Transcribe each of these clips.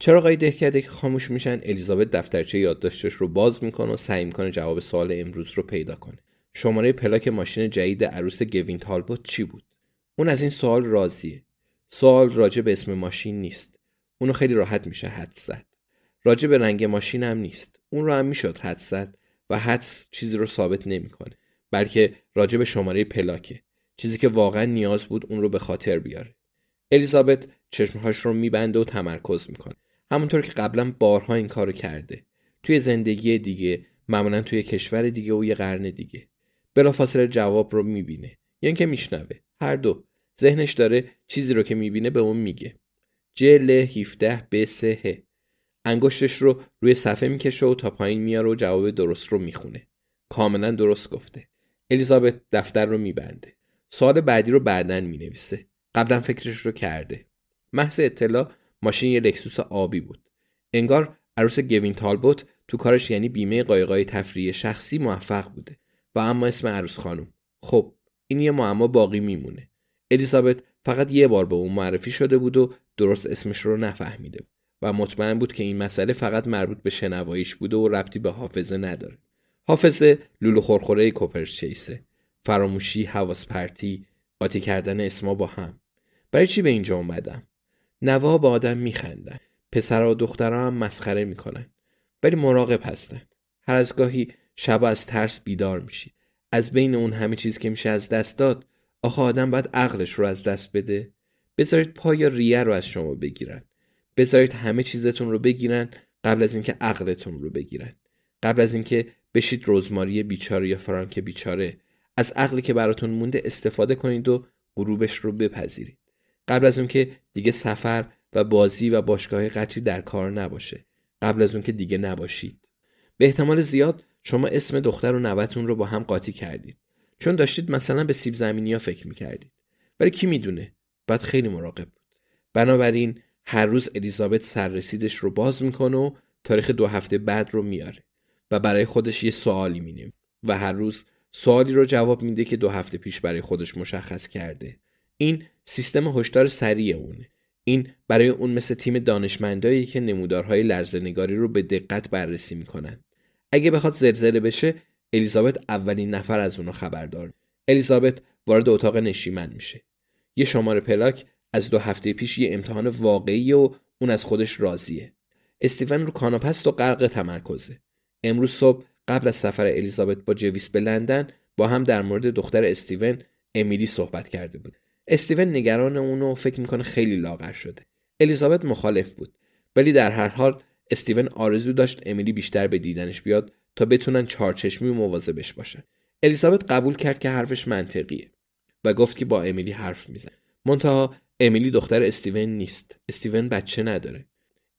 چرا آقای دهکده که خاموش میشن؟ الیزابت دفترچه یادداشتش رو باز می‌کنه و سعی می‌کنه جواب سوال امروز رو پیدا کنه. شماره پلاک ماشین جدید عروس گوین تالبوت چی بود؟ اون از این سوال راضیه. سوال راجع به اسم ماشین نیست. اونو خیلی راحت میشه حدس زد. راجع به رنگ ماشین هم نیست. اون رو هم می‌شد حدس زد و حدس چیزی رو ثابت نمی‌کنه. بلکه راجع به شماره پلاکه. چیزی که واقعا نیاز بود اون رو به خاطر بیاره. الیزابت چشمهاش رو میبنده و تمرکز می‌کنه. همونطور که قبلا بارها این کارو کرده. توی زندگی دیگه معمولا توی کشور دیگه و یه قرن دیگه. بلافاصله جواب رو می‌بینه. یا اینکه میشنوه. هر دو. ذهنش داره چیزی رو که می‌بینه به اون میگه. جل 17 ب 3 ه. انگشتش رو روی صفحه می‌کشه و تا پایین میاره و جواب درست رو می‌خونه. کاملا درست گفته. الیزابت دفتر رو میبنده. سوال بعدی رو بعدا می‌نویسه. قبلا فکرش رو کرده. محض اطلاع ماشین یه لکسوس آبی بود. انگار عروس گوین تالبوت تو کارش یعنی بیمه قایقای تفریحی شخصی موفق بوده و اما اسم عروس خانم. خب این یه معما باقی میمونه. الیزابت فقط یه بار به اون معرفی شده بود و درست اسمش رو نفهمیده و مطمئن بود که این مسئله فقط مربوط به شنواییش بوده و ربطی به حافظه نداره. حافظه لولو خورخوره کوپرچیسه. فراموشی حواس پرتی قاطی کردن اسما با هم. برای چی به اینجا اومدم؟ نوها با آدم میخندن. پسرها و دخترها هم مسخره می‌کنن. ولی مراقب هستن. هر از گاهی شب از ترس بیدار میشید از بین اون همه چیز که میشه از دست داد آخه آدم باید عقلش رو از دست بده. بذارید پا یا ریه رو از شما بگیرن. بذارید همه چیزتون رو بگیرن قبل از اینکه عقلتون رو بگیرن. قبل از اینکه بشید رزماری بیچاره یا فرانک بیچاره. از عقلی که براتون مونده استفاده کنید و غروبش رو بپذیرید. قبل از اون که دیگه سفر و بازی و باشگاه قطری در کار نباشه. قبل از اون که دیگه نباشید. به احتمال زیاد شما اسم دختر و نوتون رو با هم قاطی کردید. چون داشتید مثلا به سیب زمینی ها فکر می‌کردید. ولی کی می‌دونه؟ باید خیلی مراقب بود. بنابراین هر روز الیزابت سررسیدش رو باز می‌کنه و تاریخ دو هفته بعد رو میاره و برای خودش یه سوالی مینیم و هر روز سوالی رو جواب میده که دو هفته پیش برای خودش مشخص کرده. این سیستم هشدار سریع اونه. این برای اون مثل تیم دانشمندایی که نمودارهای لرزهنگاری رو به دقت بررسی می‌کنن اگه بخواد زلزله بشه الیزابت اولین نفر از اونو خبردار الیزابت وارد اتاق نشیمن میشه. یه شماره پلاک از دو هفته پیش یه امتحان واقعی و اون از خودش راضیه. استیون رو کاناپست و غرق تمرکزه. امروز صبح قبل از سفر الیزابت با جویس به لندن با هم در مورد دختر استیون امیلی صحبت کرده بود. استیون نگران اونو فکر می‌کنه خیلی لاغر شده. الیزابت مخالف بود. ولی در هر حال استیون آرزو داشت امیلی بیشتر به دیدنش بیاد تا بتونن چهارچشمی و مواظبش باشن. الیزابت قبول کرد که حرفش منطقیه و گفت که با امیلی حرف میزن منتها امیلی دختر استیون نیست. استیون بچه نداره.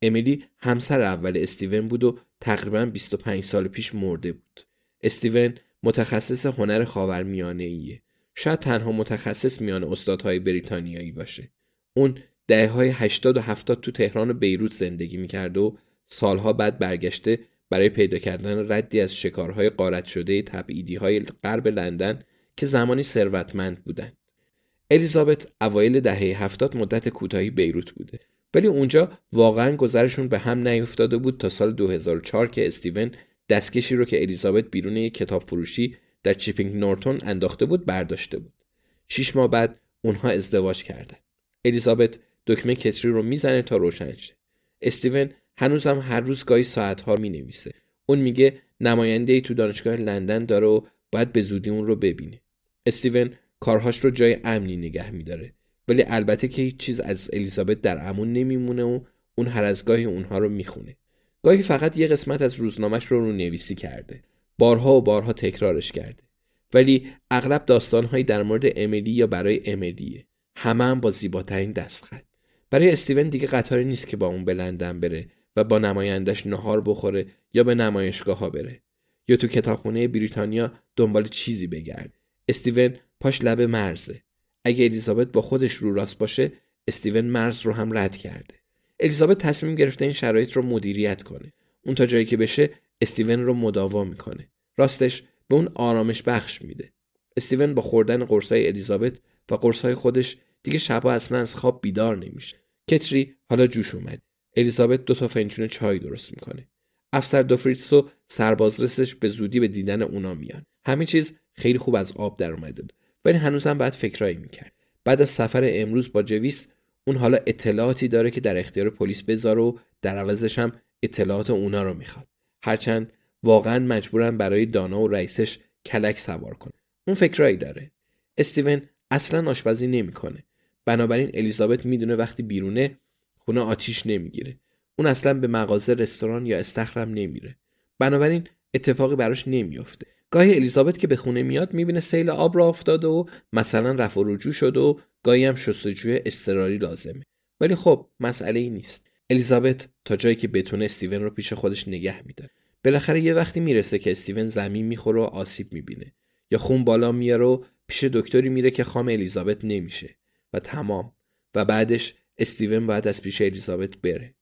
امیلی همسر اول استیون بود و تقریبا 25 سال پیش مرده بود. استیون متخصص هنر خاورمیانه ایه شاید تنها متخصص میان استادهای بریتانیایی باشه اون دهه های 80 و 70 تو تهران و بیروت زندگی می‌کرد و سالها بعد برگشته برای پیدا کردن ردی از شکارهای قارت شده تبعیدی های غرب لندن که زمانی ثروتمند بودند. الیزابت اوایل دهه هفتاد مدت کوتاهی بیروت بوده ولی اونجا واقعا گذرشون به هم نیفتاده بود تا سال 2004 که استیون دستکشی رو که الیزابت بیرون یک کتاب فروشی در چیپینگ نورتون انداخته بود برداشته بود. شیش ماه بعد اونها ازدواج کردن. الیزابت دکمه کتری رو می‌زنه تا روشن شه. استیون هنوزم هر روز گاهی ساعتها می نویسه. اون میگه نماینده ای تو دانشگاه لندن داره و باید به زودی اون رو ببینه. استیون کارهاش رو جای امنی نگه میداره. ولی البته که هیچ چیز از الیزابت در امون نمیمونه و اون هر از گاهی اونها رو می‌خونه. گاهی فقط یه قسمت از روزنامهش رو رو نویسی کرده. بارها و بارها تکرارش کرده. ولی اغلب داستانهایی در مورد امیلی یا برای امیلیه. همه هم با زیباترین دستخط. برای استیون دیگه قطاری نیست که با اون به لندن بره و با نمایندش نهار بخوره یا به نمایشگاه ها بره یا تو کتابخونه بریتانیا دنبال چیزی بگرد استیون پاش لب مرزه اگه الیزابت با خودش رو راست باشه استیون مرز رو هم رد کرده الیزابت تصمیم گرفته این شرایط رو مدیریت کنه اون تا جایی که بشه استیون رو مداوا می‌کنه. راستش به اون آرامش بخش میده. استیون با خوردن قرصای الیزابت و قرصای خودش دیگه شبا اصلا از خواب بیدار نمیشه. کتری حالا جوش اومد. الیزابت دو تا فنجون چای درست می‌کنه. افسر دوفریتس و سربازرسش به زودی به دیدن اونا میان. همه چیز خیلی خوب از آب در اومده بود. ولی هنوزم باید فکرایی می‌کرد. بعد از سفر امروز با جویس اون حالا اطلاعاتی داره که در اختیار پلیس بذاره و در عوضش هم اطلاعات اونا رو می‌خواد. هرچند واقعا مجبورن برای دانا و رئیسش کلک سوار کنه اون فکرایی داره. استیون اصلا آشپزی نمی‌کنه. بنابراین الیزابت می‌دونه وقتی بیرونه خونه آتیش نمی‌گیره. اون اصلا به مغازه رستوران یا استخرم نمیره. بنابراین اتفاقی براش نمیافته. گاهی الیزابت که به خونه میاد می‌بینه سیل آب را افتاده و مثلا رفع رجوع شده و گاهی هم شستشوی اضطراری لازمه. ولی خب مسئله ای نیست. الیزابت تا جایی که بتونه استیون رو پیش خودش نگه میداره. بالاخره یه وقتی می‌رسه که استیون زمین می‌خوره و آسیب می‌بینه یا خون بالا میاره و پیش دکتری میره که خام الیزابت نمیشه و تمام. و بعدش استیون باید از پیش الیزابت بره.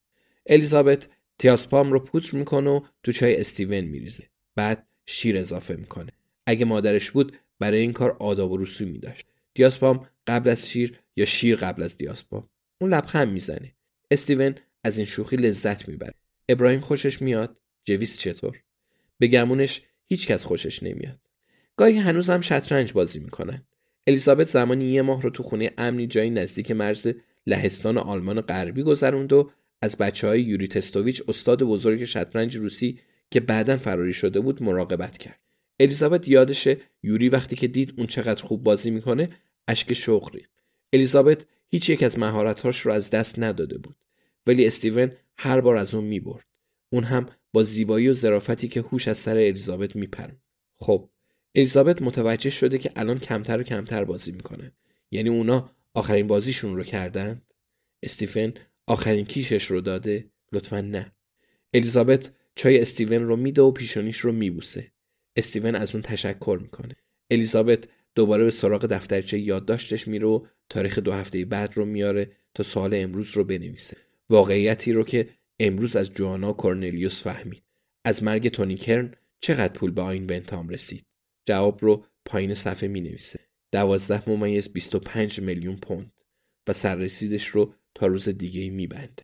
الیزابت تیاسپام رو پودر می‌کنه و تو چای استیون میریزه. بعد شیر اضافه می‌کنه. اگه مادرش بود برای این کار آداب و رسومی داشت دیاسپام قبل از شیر یا شیر قبل از دیاسپام اون لبخند می‌زنه. استیون از این شوخی لذت می‌بره. ابراهیم خوشش میاد؟ جویس چطور؟ به گمونش هیچکس خوشش نمیاد. گاهی هنوز هم شطرنج بازی می‌کنن. الیزابت زمانی یه ماه رو تو خونه امنی جایی نزدیک مرز لهستان آلمان غربی گذروند و از بچه های یوری تستوویچ استاد بزرگ شطرنج روسی که بعدا فراری شده بود مراقبت کرد. الیزابت یادشه یوری وقتی که دید اون چقدر خوب بازی می‌کنه اشک شوق ریخت. الیزابت هیچ یک از مهارتهاش رو از دست نداده بود. ولی استیون هر بار از اون می‌برد. اون هم با زیبایی و ظرافتی که هوش از سر الیزابت میپرد خب الیزابت متوجه شده که الان کمتر و کمتر بازی می‌کنه. یعنی اونا آخرین بازیشون رو کردن؟ استیفن آخرین کیشش رو داده؟ لطفا نه. الیزابت چای استیون رو میده و پیشونیش رو میبوسه. استیون از اون تشکر می‌کنه. الیزابت دوباره به سراغ دفترچه یادداشتش میره و تاریخ دو هفته بعد رو میاره تا سال امروز رو بنویسه. واقعیتی رو که امروز از جوانا کورنلیوس فهمید. از مرگ تونی کرن چقدر پول به آین ونتام رسید؟ جواب رو پایین صفحه می نویسه دوازده ممیز 25 میلیون پوند و سررسیدش رو تا روز دیگه می بنده.